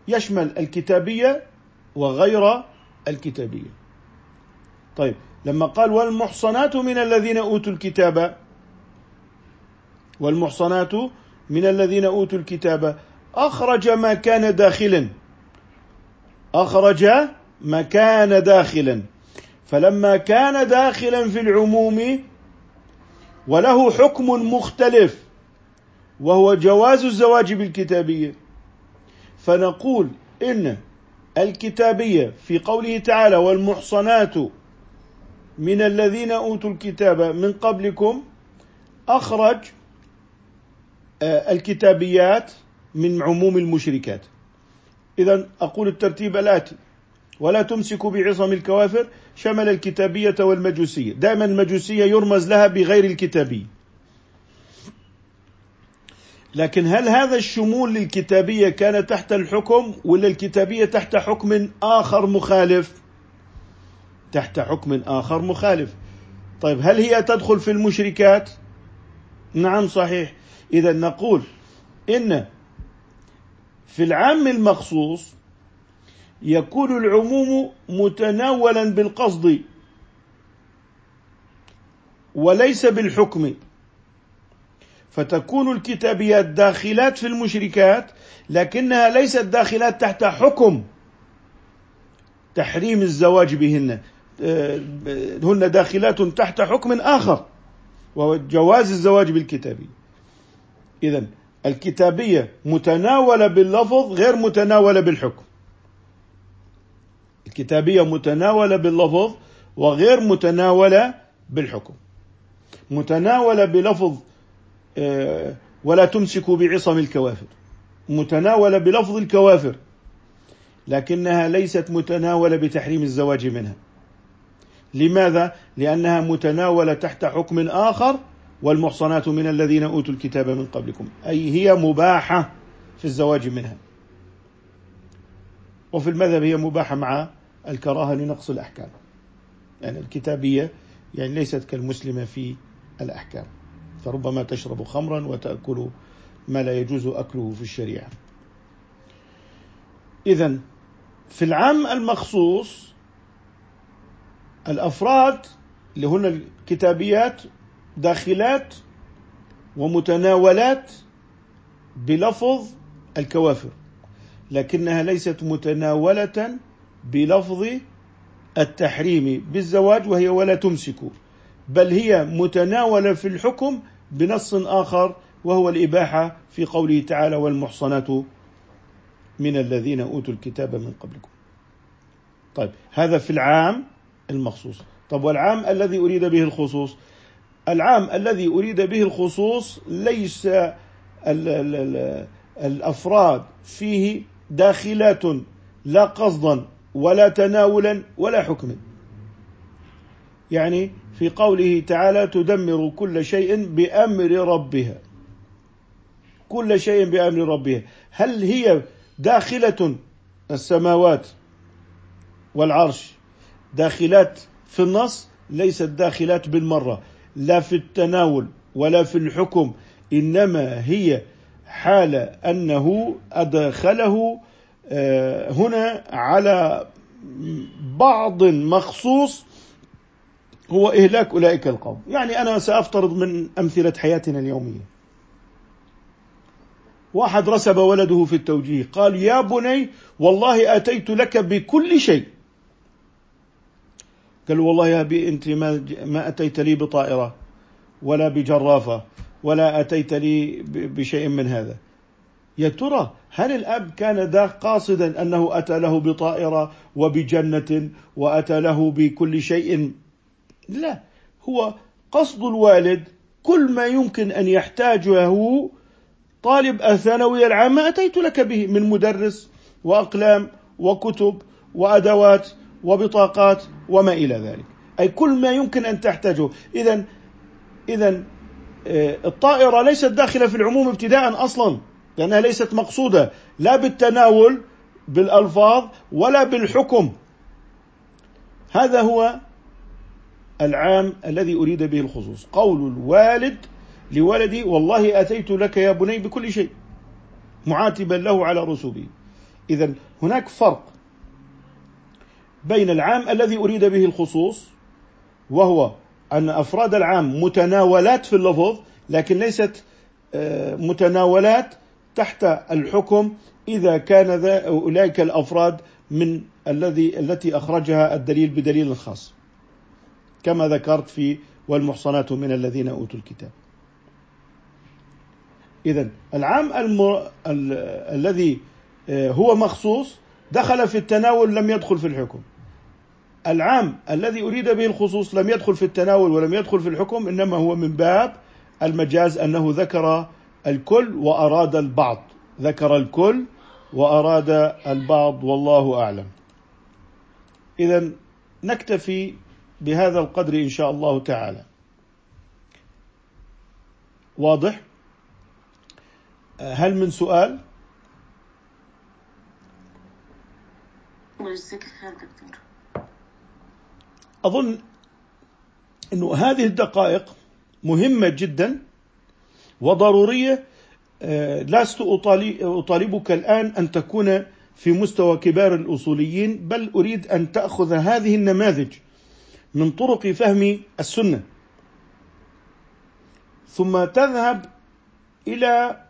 [SPEAKER 1] يشمل الكتابية وغير الكتابية. طيب لما قال والمحصنات من الذين أوتوا الكتاب والمحصنات من الذين أوتوا الكتاب أخرج ما كان داخلا. أخرج ما كان داخلا. فلما كان داخلا في العموم وله حكم مختلف وهو جواز الزواج بالكتابية. فنقول إن الكتابية في قوله تعالى والمحصنات من الذين أوتوا الكتاب من قبلكم أخرج آه، الكتابيات من عموم المشركات. اذا أقول الترتيب الآتي. ولا تمسكوا بعصم الكوافر شمل الكتابية والمجوسية. دائما المجوسية يرمز لها بغير الكتابية. لكن هل هذا الشمول للكتابية كان تحت الحكم ولا الكتابية تحت حكم آخر مخالف؟ تحت حكم آخر مخالف. طيب هل هي تدخل في المشركات؟ نعم صحيح. إذا نقول إن في العام المخصوص يكون العموم متناولا بالقصد وليس بالحكم. فتكون الكتابيات داخلات في المشركات لكنها ليست داخلات تحت حكم تحريم الزواج بهن. آه، هن داخلات تحت حكم آخر وهو جواز الزواج بالكتابية إذا الكتابية متناولة باللفظ غير متناولة بالحكم. الكتابية متناولة باللفظ وغير متناولة بالحكم. متناولة بلفظ ولا تمسكوا بعصم الكوافر. متناولة بلفظ الكوافر لكنها ليست متناولة بتحريم الزواج منها. لماذا؟ لأنها متناولة تحت حكم آخر والمحصنات من الذين أوتوا الكتاب من قبلكم. أي هي مباحة في الزواج منها. وفي المذهب هي مباحة مع الكراهة لنقص الأحكام. يعني الكتابية يعني ليست كالمسلمة في الأحكام. فربما تشرب خمرا وتأكل ما لا يجوز أكله في الشريعة. إذا في العام المخصوص الأفراد اللي هن الكتابيات داخلات ومتناولات بلفظ الكوافر لكنها ليست متناولة بلفظ التحريم بالزواج وهي ولا تمسك بل هي متناولة في الحكم بنص آخر وهو الإباحة في قوله تعالى والمحصنات من الذين أوتوا الكتاب من قبلكم. طيب هذا في العام المخصوص. طب والعام الذي أريد به الخصوص؟ العام الذي أريد به الخصوص ليس ال ال ال الأفراد فيه داخلات لا قصدا ولا تناولا ولا حكما. يعني في قوله تعالى تدمر كل شيء بأمر ربها. كل شيء بأمر ربها. هل هي داخلة السماوات والعرش؟ داخلات في النص ليست داخلات بالمرة. لا في التناول ولا في الحكم. إنما هي حال أنه أدخله آه، هنا على بعض مخصوص هو إهلاك أولئك القوم. يعني أنا سأفترض من أمثلة حياتنا اليومية. واحد رسب ولده في التوجيه قال يا بني والله أتيت لك بكل شيء. قال والله يا أبي أنت ما, ما أتيت لي بطائرة ولا بجرافة ولا أتيت لي بشيء من هذا. يا ترى هل الأب كان ذا قاصدا أنه أتى له بطائرة وبجنة وأتى له بكل شيء؟ لا. هو قصد الوالد كل ما يمكن أن يحتاجه طالب الثانوية العامة أتيت لك به من مدرس وأقلام وكتب وأدوات وبطاقات وما إلى ذلك. أي كل ما يمكن أن تحتاجه. إذا إذا آه، الطائرة ليست داخلة في العموم ابتداء أصلا لأنها ليست مقصودة. لا بالتناول بالألفاظ ولا بالحكم. هذا هو العام الذي أريد به الخصوص. قول الوالد لولدي والله أتيت لك يا بني بكل شيء معاتبا له على رسوبه إذا هناك فرق بين العام الذي أريد به الخصوص وهو أن أفراد العام متناولات في اللفظ لكن ليست آه، متناولات تحت الحكم إذا كان أولئك الأفراد من الذي التي أخرجها الدليل بدليل خاص. كما ذكرت في والمحصنات من الذين أوتوا الكتاب. إذا العام الم... ال... الذي آه، هو مخصوص دخل في التناول لم يدخل في الحكم. العام الذي أريد به الخصوص لم يدخل في التناول ولم يدخل في الحكم إنما هو من باب المجاز أنه ذكر الكل وأراد البعض. ذكر الكل وأراد البعض والله أعلم. إذا نكتفي بهذا القدر إن شاء الله تعالى. واضح؟ هل من سؤال؟
[SPEAKER 2] دكتور
[SPEAKER 1] أظن أنه هذه الدقائق مهمة جدا وضرورية. آه، لست أطالبك الآن أن تكون في مستوى كبار الأصوليين بل أريد أن تأخذ هذه النماذج من طرق فهم السنة. ثم تذهب إلى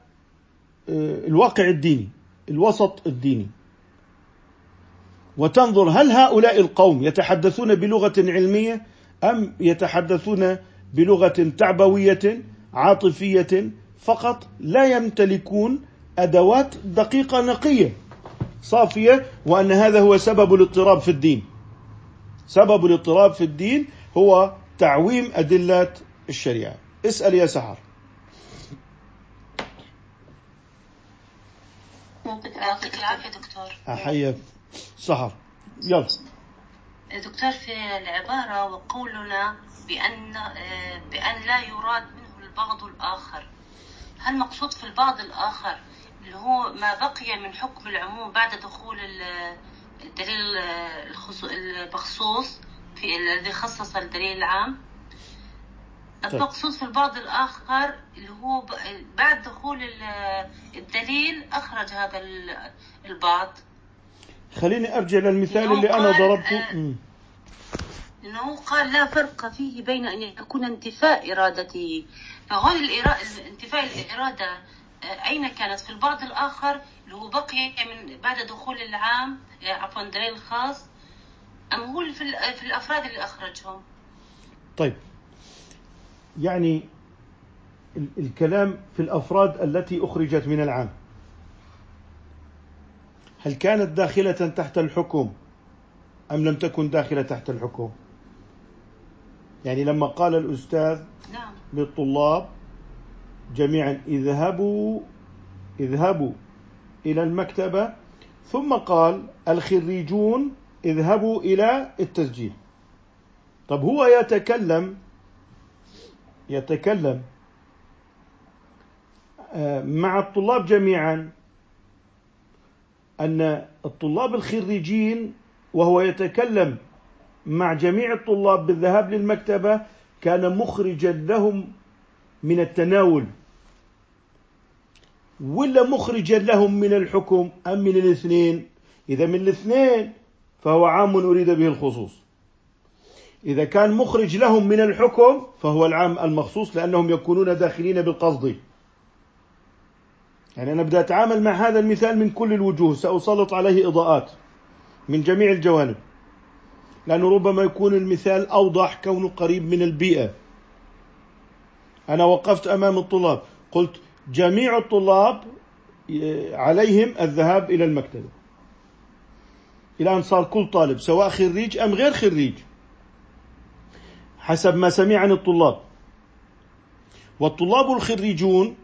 [SPEAKER 1] آه، الواقع الديني الوسط الديني. وتنظر هل هؤلاء القوم يتحدثون بلغة علمية أم يتحدثون بلغة تعبوية عاطفية فقط لا يمتلكون أدوات دقيقة نقية صافية وأن هذا هو سبب الاضطراب في الدين. سبب الاضطراب في الدين هو تعويم أدلة الشريعة. اسأل يا سحر.
[SPEAKER 2] يعطيك العافية
[SPEAKER 3] دكتور.
[SPEAKER 1] أحيك سحر يلا.
[SPEAKER 3] دكتور في العبارة وقولنا بأن بأن لا يراد منه البعض الآخر. هل مقصود في البعض الآخر اللي هو ما بقي من حكم العموم بعد دخول ال- الدليل المخصوص في الذي خصص الدليل العام
[SPEAKER 1] طيب.
[SPEAKER 3] المقصود في البعض الآخر اللي هو بعد دخول ال- الدليل أخرج هذا ال- البعض
[SPEAKER 1] خليني أرجع للمثال اللي أنا ضربته
[SPEAKER 3] آه،
[SPEAKER 1] مم.
[SPEAKER 3] لأنه قال لا فرق فيه بين أن يكون انتفاء إرادته فهون الإرا- انتفاء الإرادة أين كانت؟ في البعض الآخر اللي هو بقي من بعد دخول العام آه، عفوا دليل خاص أم هو في, ال- في الأفراد اللي أخرجهم؟
[SPEAKER 1] طيب. يعني ال- الكلام في الأفراد التي أخرجت من العام. هل كانت داخلة تحت الحكم أم لم تكن داخلة تحت الحكم؟ يعني لما قال الأستاذ
[SPEAKER 3] نعم.
[SPEAKER 1] للطلاب جميعا اذهبوا اذهبوا إلى المكتبة. ثم قال الخريجون اذهبوا إلى التسجيل. طب هو يتكلم يتكلم آه، مع الطلاب جميعا أن الطلاب الخريجين وهو يتكلم مع جميع الطلاب بالذهاب للمكتبة كان مخرجا لهم من التناول. ولا مخرجا لهم من الحكم أم من الاثنين؟ إذا من الاثنين فهو عام أريد به الخصوص. إذا كان مخرج لهم من الحكم فهو العام المخصوص لأنهم يكونون داخلين بالقصد. يعني أنا بدي أتعامل مع هذا المثال من كل الوجوه سأسلط عليه إضاءات من جميع الجوانب. لأنه ربما يكون المثال أوضح كونه قريب من البيئة. أنا وقفت أمام الطلاب قلت جميع الطلاب عليهم الذهاب إلى المكتبة. أن صار كل طالب سواء خريج أم غير خريج حسب ما سمع عن الطلاب. والطلاب الخريجون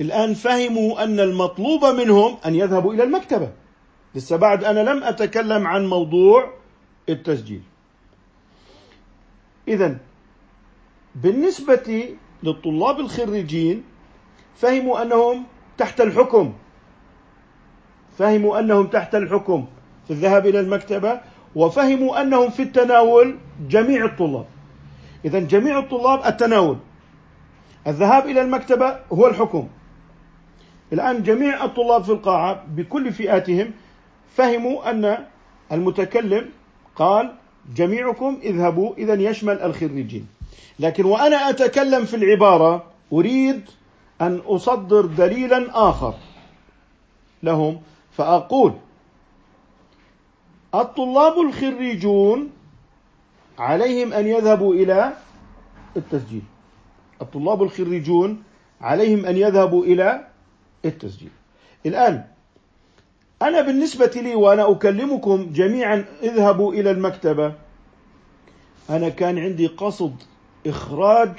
[SPEAKER 1] الآن فهموا أن المطلوب منهم أن يذهبوا إلى المكتبة. لسه بعد أنا لم أتكلم عن موضوع التسجيل. إذا بالنسبة للطلاب الخريجين فهموا أنهم تحت الحكم. فهموا أنهم تحت الحكم. في الذهاب إلى المكتبة وفهموا أنهم في التناول جميع الطلاب. إذا جميع الطلاب التناول. الذهاب إلى المكتبة هو الحكم. الآن جميع الطلاب في القاعة بكل فئاتهم فهموا أن المتكلم قال جميعكم اذهبوا إذا يشمل الخريجين. لكن وأنا أتكلم في العبارة أريد أن أصدر دليلا آخر لهم فأقول الطلاب الخريجون عليهم أن يذهبوا إلى التسجيل. الطلاب الخريجون عليهم أن يذهبوا إلى التسجيل. الآن أنا بالنسبة لي وأنا أكلمكم جميعا اذهبوا إلى المكتبة. أنا كان عندي قصد إخراج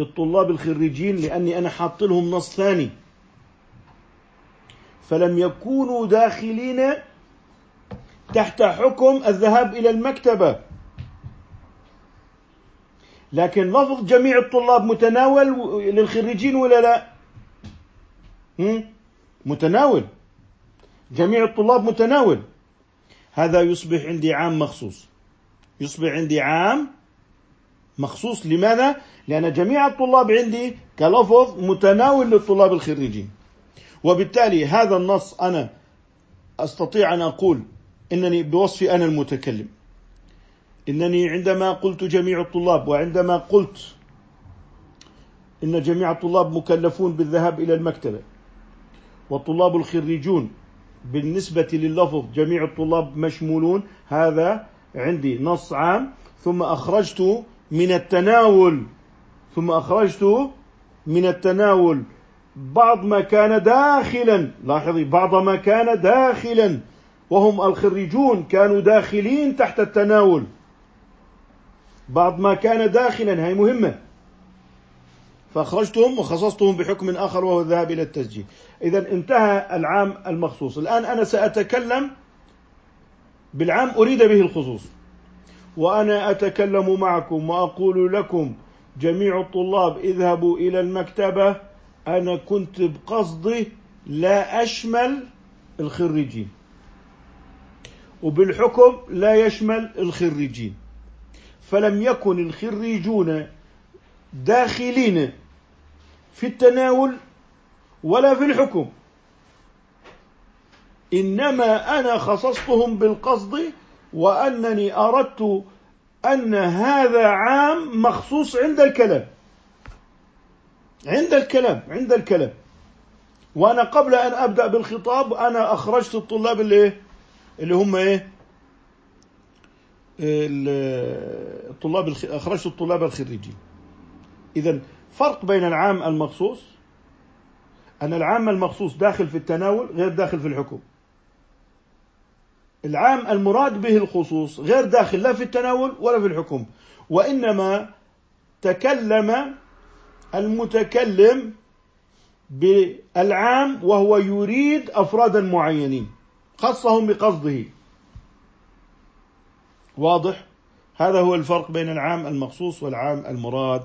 [SPEAKER 1] الطلاب الخريجين لأني أنا حاط لهم نص ثاني. فلم يكونوا داخلين تحت حكم الذهاب إلى المكتبة. لكن لفظ جميع الطلاب متناول للخريجين ولا لا؟ متناول. جميع الطلاب متناول. هذا يصبح عندي عام مخصوص. يصبح عندي عام مخصوص لماذا؟ لأن جميع الطلاب عندي كلفظ متناول للطلاب الخريجين وبالتالي هذا النص أنا أستطيع أن أقول إنني بوصفي أنا المتكلم إنني عندما قلت جميع الطلاب وعندما قلت إن جميع الطلاب مكلفون بالذهاب إلى المكتبة والطلاب الخريجون بالنسبة لللفظ جميع الطلاب مشمولون هذا عندي نص عام ثم أخرجت من التناول ثم أخرجت من التناول. بعض ما كان داخلا لاحظي بعض ما كان داخلا وهم الخريجون كانوا داخلين تحت التناول. بعض ما كان داخلا هي مهمة. فأخرجتهم وخصصتهم بحكم آخر وهو الذهاب إلى التسجيل. إذا انتهى العام المخصوص. الآن أنا سأتكلم بالعام أريد به الخصوص. وأنا أتكلم معكم وأقول لكم جميع الطلاب اذهبوا إلى المكتبة. أنا كنت بقصدي لا أشمل الخريجين. وبالحكم لا يشمل الخريجين. فلم يكن الخريجون داخلين في التناول ولا في الحكم. إنما أنا خصصتهم بالقصد وأنني أردت أن هذا عام مخصوص عند الكلام. عند الكلام عند الكلام. وأنا قبل أن أبدأ بالخطاب أنا أخرجت الطلاب اللي اللي هم إيه؟ الطلاب أخرجت الطلاب الخريجين. اذا فرق بين العام المخصوص أن العام المخصوص داخل في التناول غير داخل في الحكم العام المراد به الخصوص غير داخل لا في التناول ولا في الحكم وإنما تكلم المتكلم بالعام وهو يريد أفرادا معينين خصهم بقصده. واضح؟ هذا هو الفرق بين العام المخصوص والعام المراد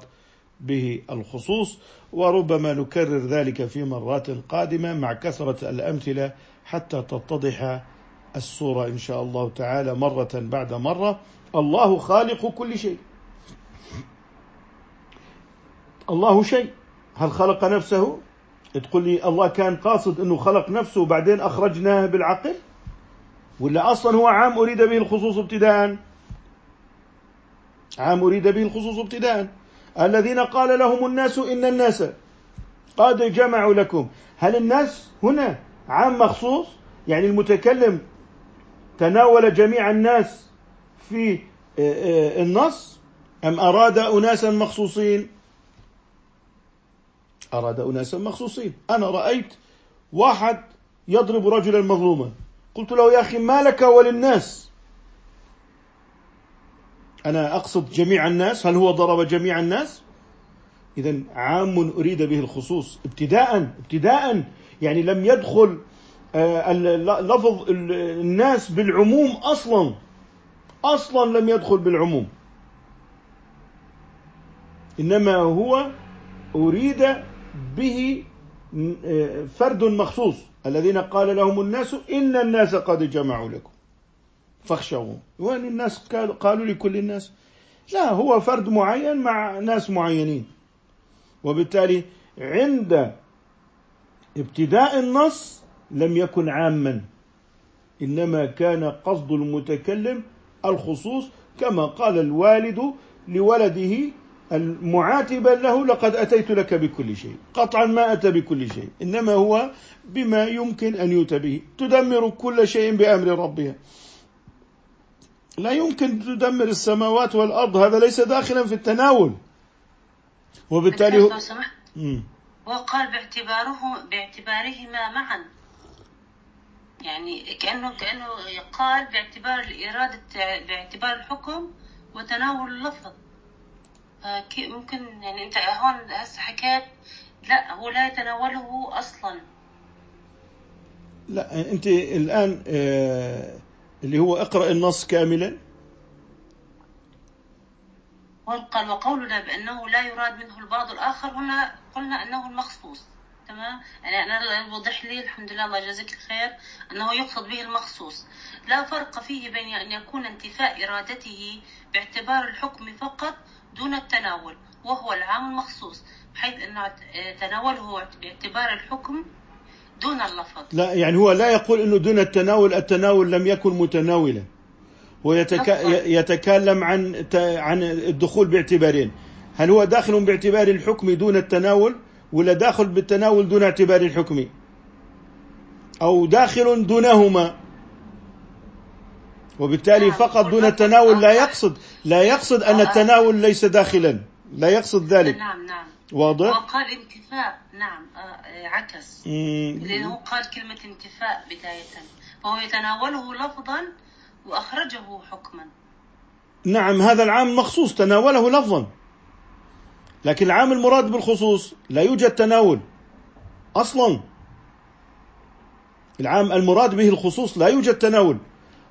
[SPEAKER 1] به الخصوص وربما نكرر ذلك في مرات قادمة مع كثرة الأمثلة حتى تتضح الصورة إن شاء الله تعالى مرة بعد مرة. الله خالق كل شيء. الله شيء. هل خلق نفسه؟ تقول لي الله كان قاصد إنه خلق نفسه وبعدين أخرجناه بالعقل؟ ولا أصلا هو عام أريد به الخصوص ابتداء؟ عام أريد به الخصوص ابتداء. الذين قال لهم الناس إن الناس قد جمعوا لكم. هل الناس هنا عام مخصوص؟ يعني المتكلم تناول جميع الناس في آه، آه، النص أم أراد اناسا مخصوصين؟ أراد أناسا مخصوصين. أنا رأيت واحد يضرب رجلا مظلوما. قلت له يا أخي ما لك وللناس؟ أنا أقصد جميع الناس. هل هو ضرب جميع الناس؟ إذا عام أريد به الخصوص. ابتداء ابتداء يعني لم يدخل لفظ الناس بالعموم أصلا أصلا لم يدخل بالعموم. إنما هو أريد به فرد مخصوص. الذين قال لهم الناس إن الناس قد جمعوا لكم. فاخشوهم. وين الناس قالوا لكل الناس لا هو فرد معين مع ناس معينين. وبالتالي عند ابتداء النص لم يكن عاما. إنما كان قصد المتكلم الخصوص كما قال الوالد لولده المعاتبا له لقد أتيت لك بكل شيء قطعا ما أتى بكل شيء إنما هو بما يمكن أن يؤتى به تدمر كل شيء بأمر ربها. لا يمكن تدمر السماوات والأرض هذا ليس داخلا في التناول.
[SPEAKER 3] وبالتالي هو وقال باعتباره باعتبارهما معا. يعني كأنه كأنه قال باعتبار الإرادة باعتبار الحكم وتناول اللفظ. ممكن يعني أنت هون هسه حكيت لا هو لا يتناوله أصلا.
[SPEAKER 1] لا أنت الآن آه، اللي هو اقرأ النص كاملا؟
[SPEAKER 3] قال وقولنا بأنه لا يراد منه البعض الآخر هنا قلنا أنه المخصوص. تمام؟ يعني أنا وضح لي الحمد لله الله يجازيك الخير أنه يقصد به المخصوص. لا فرق فيه بين أن يكون انتفاء إرادته باعتبار الحكم فقط دون التناول وهو العام المخصوص بحيث انه تناوله باعتبار الحكم دون اللفظ.
[SPEAKER 1] لا يعني هو لا يقول إنه دون التناول التناول لم يكن متناولا. هو يتك... يتكلم عن عن الدخول باعتبارين. هل هو داخل باعتبار الحكم دون التناول؟ ولا داخل بالتناول دون اعتبار الحكم؟ أو داخل دونهما. وبالتالي نعم. فقط دون التناول لا يقصد لا يقصد أن التناول ليس داخلا. لا يقصد ذلك.
[SPEAKER 3] نعم نعم.
[SPEAKER 1] واضح؟
[SPEAKER 3] وقال انتفاء. نعم آه عكس. لأنه قال كلمة انتفاء بداية. فهو يتناوله لفظا وأخرجه حكما.
[SPEAKER 1] نعم هذا العام مخصوص تناوله لفظا. لكن العام المراد بالخصوص لا يوجد تناول أصلا. العام المراد به الخصوص لا يوجد تناول.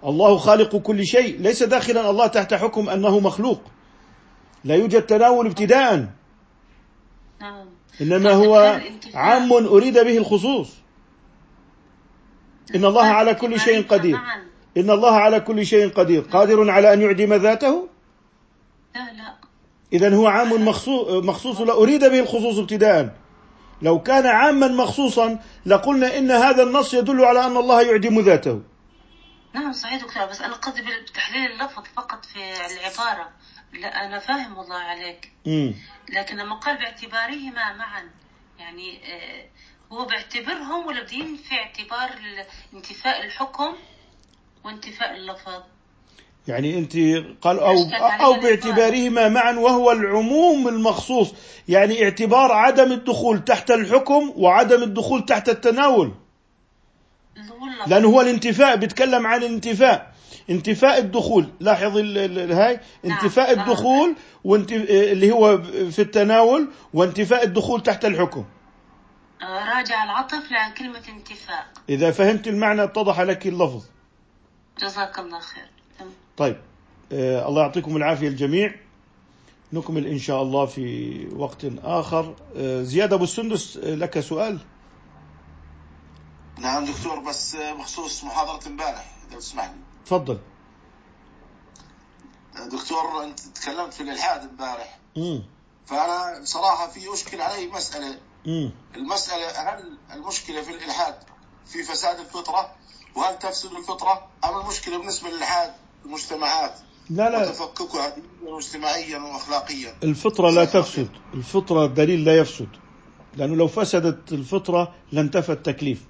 [SPEAKER 1] الله خالق كل شيء. ليس داخلا الله تحت حكم أنه مخلوق. لا يوجد تناول ابتداء.
[SPEAKER 3] نعم.
[SPEAKER 1] انما هو عام أريد به الخصوص. إن الله على كل شيء قدير. إن الله على كل شيء قدير. قادر على أن يعدم ذاته؟
[SPEAKER 3] لا لا.
[SPEAKER 1] إذا هو عام مخصوص مخصوص لا أريد به الخصوص ابتداء. لو كان عاما مخصوصا لقلنا إن هذا النص يدل على أن الله يعدم ذاته.
[SPEAKER 3] نعم صحيح دكتور بس أنا قصدي بتحليل اللفظ فقط في العبارة. لا أنا فاهم والله عليك. لكن لما قال باعتبارهما معا يعني آه، هو بيعتبرهم ولا بدين في اعتبار انتفاء الحكم وانتفاء اللفظ؟
[SPEAKER 1] يعني انت قال أو أو باعتبارهما معا وهو العموم المخصوص يعني اعتبار عدم الدخول تحت الحكم وعدم الدخول تحت التناول. لأنه هو الانتفاء بيتكلم عن الانتفاء انتفاء الدخول لاحظ هاي؟ نعم، انتفاء. الدخول اللي هو في التناول وانتفاء الدخول تحت الحكم.
[SPEAKER 3] آه، راجع العطف لكلمة انتفاء.
[SPEAKER 1] إذا فهمت المعنى اتضح لك اللفظ.
[SPEAKER 3] جزاك الله خير.
[SPEAKER 1] طيب آه الله يعطيكم العافية الجميع. نكمل إن شاء الله في وقت آخر. آه زياد أبو السندس آه لك سؤال؟
[SPEAKER 4] نعم دكتور بس بخصوص محاضرة امبارح إذا تسمح لي
[SPEAKER 1] تفضل
[SPEAKER 4] دكتور أنت تكلمت في الإلحاد امبارح. فأنا بصراحة في أشكل علي مسألة.
[SPEAKER 1] مم.
[SPEAKER 4] المسألة هل المشكلة في الإلحاد في فساد الفطرة؟ وهل تفسد الفطرة؟ أم المشكلة بالنسبة للإلحاد؟ المجتمعات
[SPEAKER 1] لا لا.
[SPEAKER 4] وتفككها واجتماعيا واخلاقيا.
[SPEAKER 1] الفطرة لا تفسد. الفطرة دليل لا يفسد. لأنه لو فسدت الفطرة لانتفى التكليف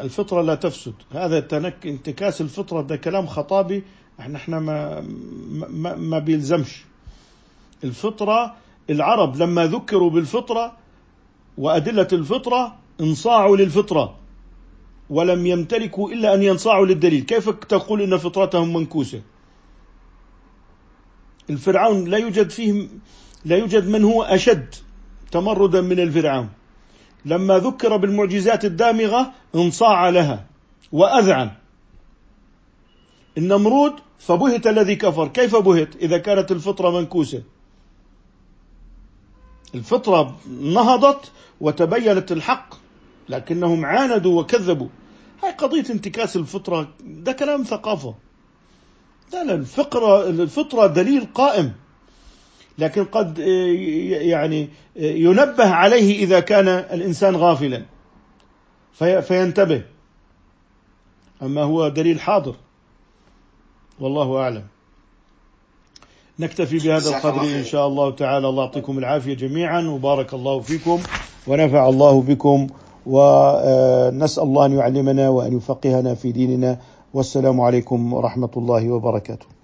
[SPEAKER 1] الفطرة لا تفسد. هذا تنك انتكاس الفطرة. ده كلام خطابي. إحنا إحنا ما ما, ما بيلزمش. الفطرة العرب لما ذكروا بالفطرة وأدلة الفطرة انصاعوا للفطرة. ولم يمتلكوا إلا أن ينصاعوا للدليل. كيف تقول إن فطرتهم منكوسة؟ الفرعون لا يوجد فيه لا يوجد من هو أشد تمردا من الفرعون. لما ذكر بالمعجزات الدامغة انصاع لها وأذعن. النمرود فبهت الذي كفر. كيف بهت؟ إذا كانت الفطرة منكوسة. الفطرة نهضت وتبينت الحق لكنهم عاندوا وكذبوا. هاي قضية انتكاس الفطرة ده كلام ثقافة. لا لا الفقرة الفطرة دليل قائم. لكن قد يعني ينبه عليه إذا كان الإنسان غافلا. في فينتبه. أما هو دليل حاضر. والله أعلم. نكتفي بهذا القدر إن شاء الله تعالى. الله يعطيكم العافية جميعا وبارك الله فيكم ونفع الله بكم. ونسأل الله أن يعلمنا وأن يفقهنا في ديننا. والسلام عليكم ورحمة الله وبركاته.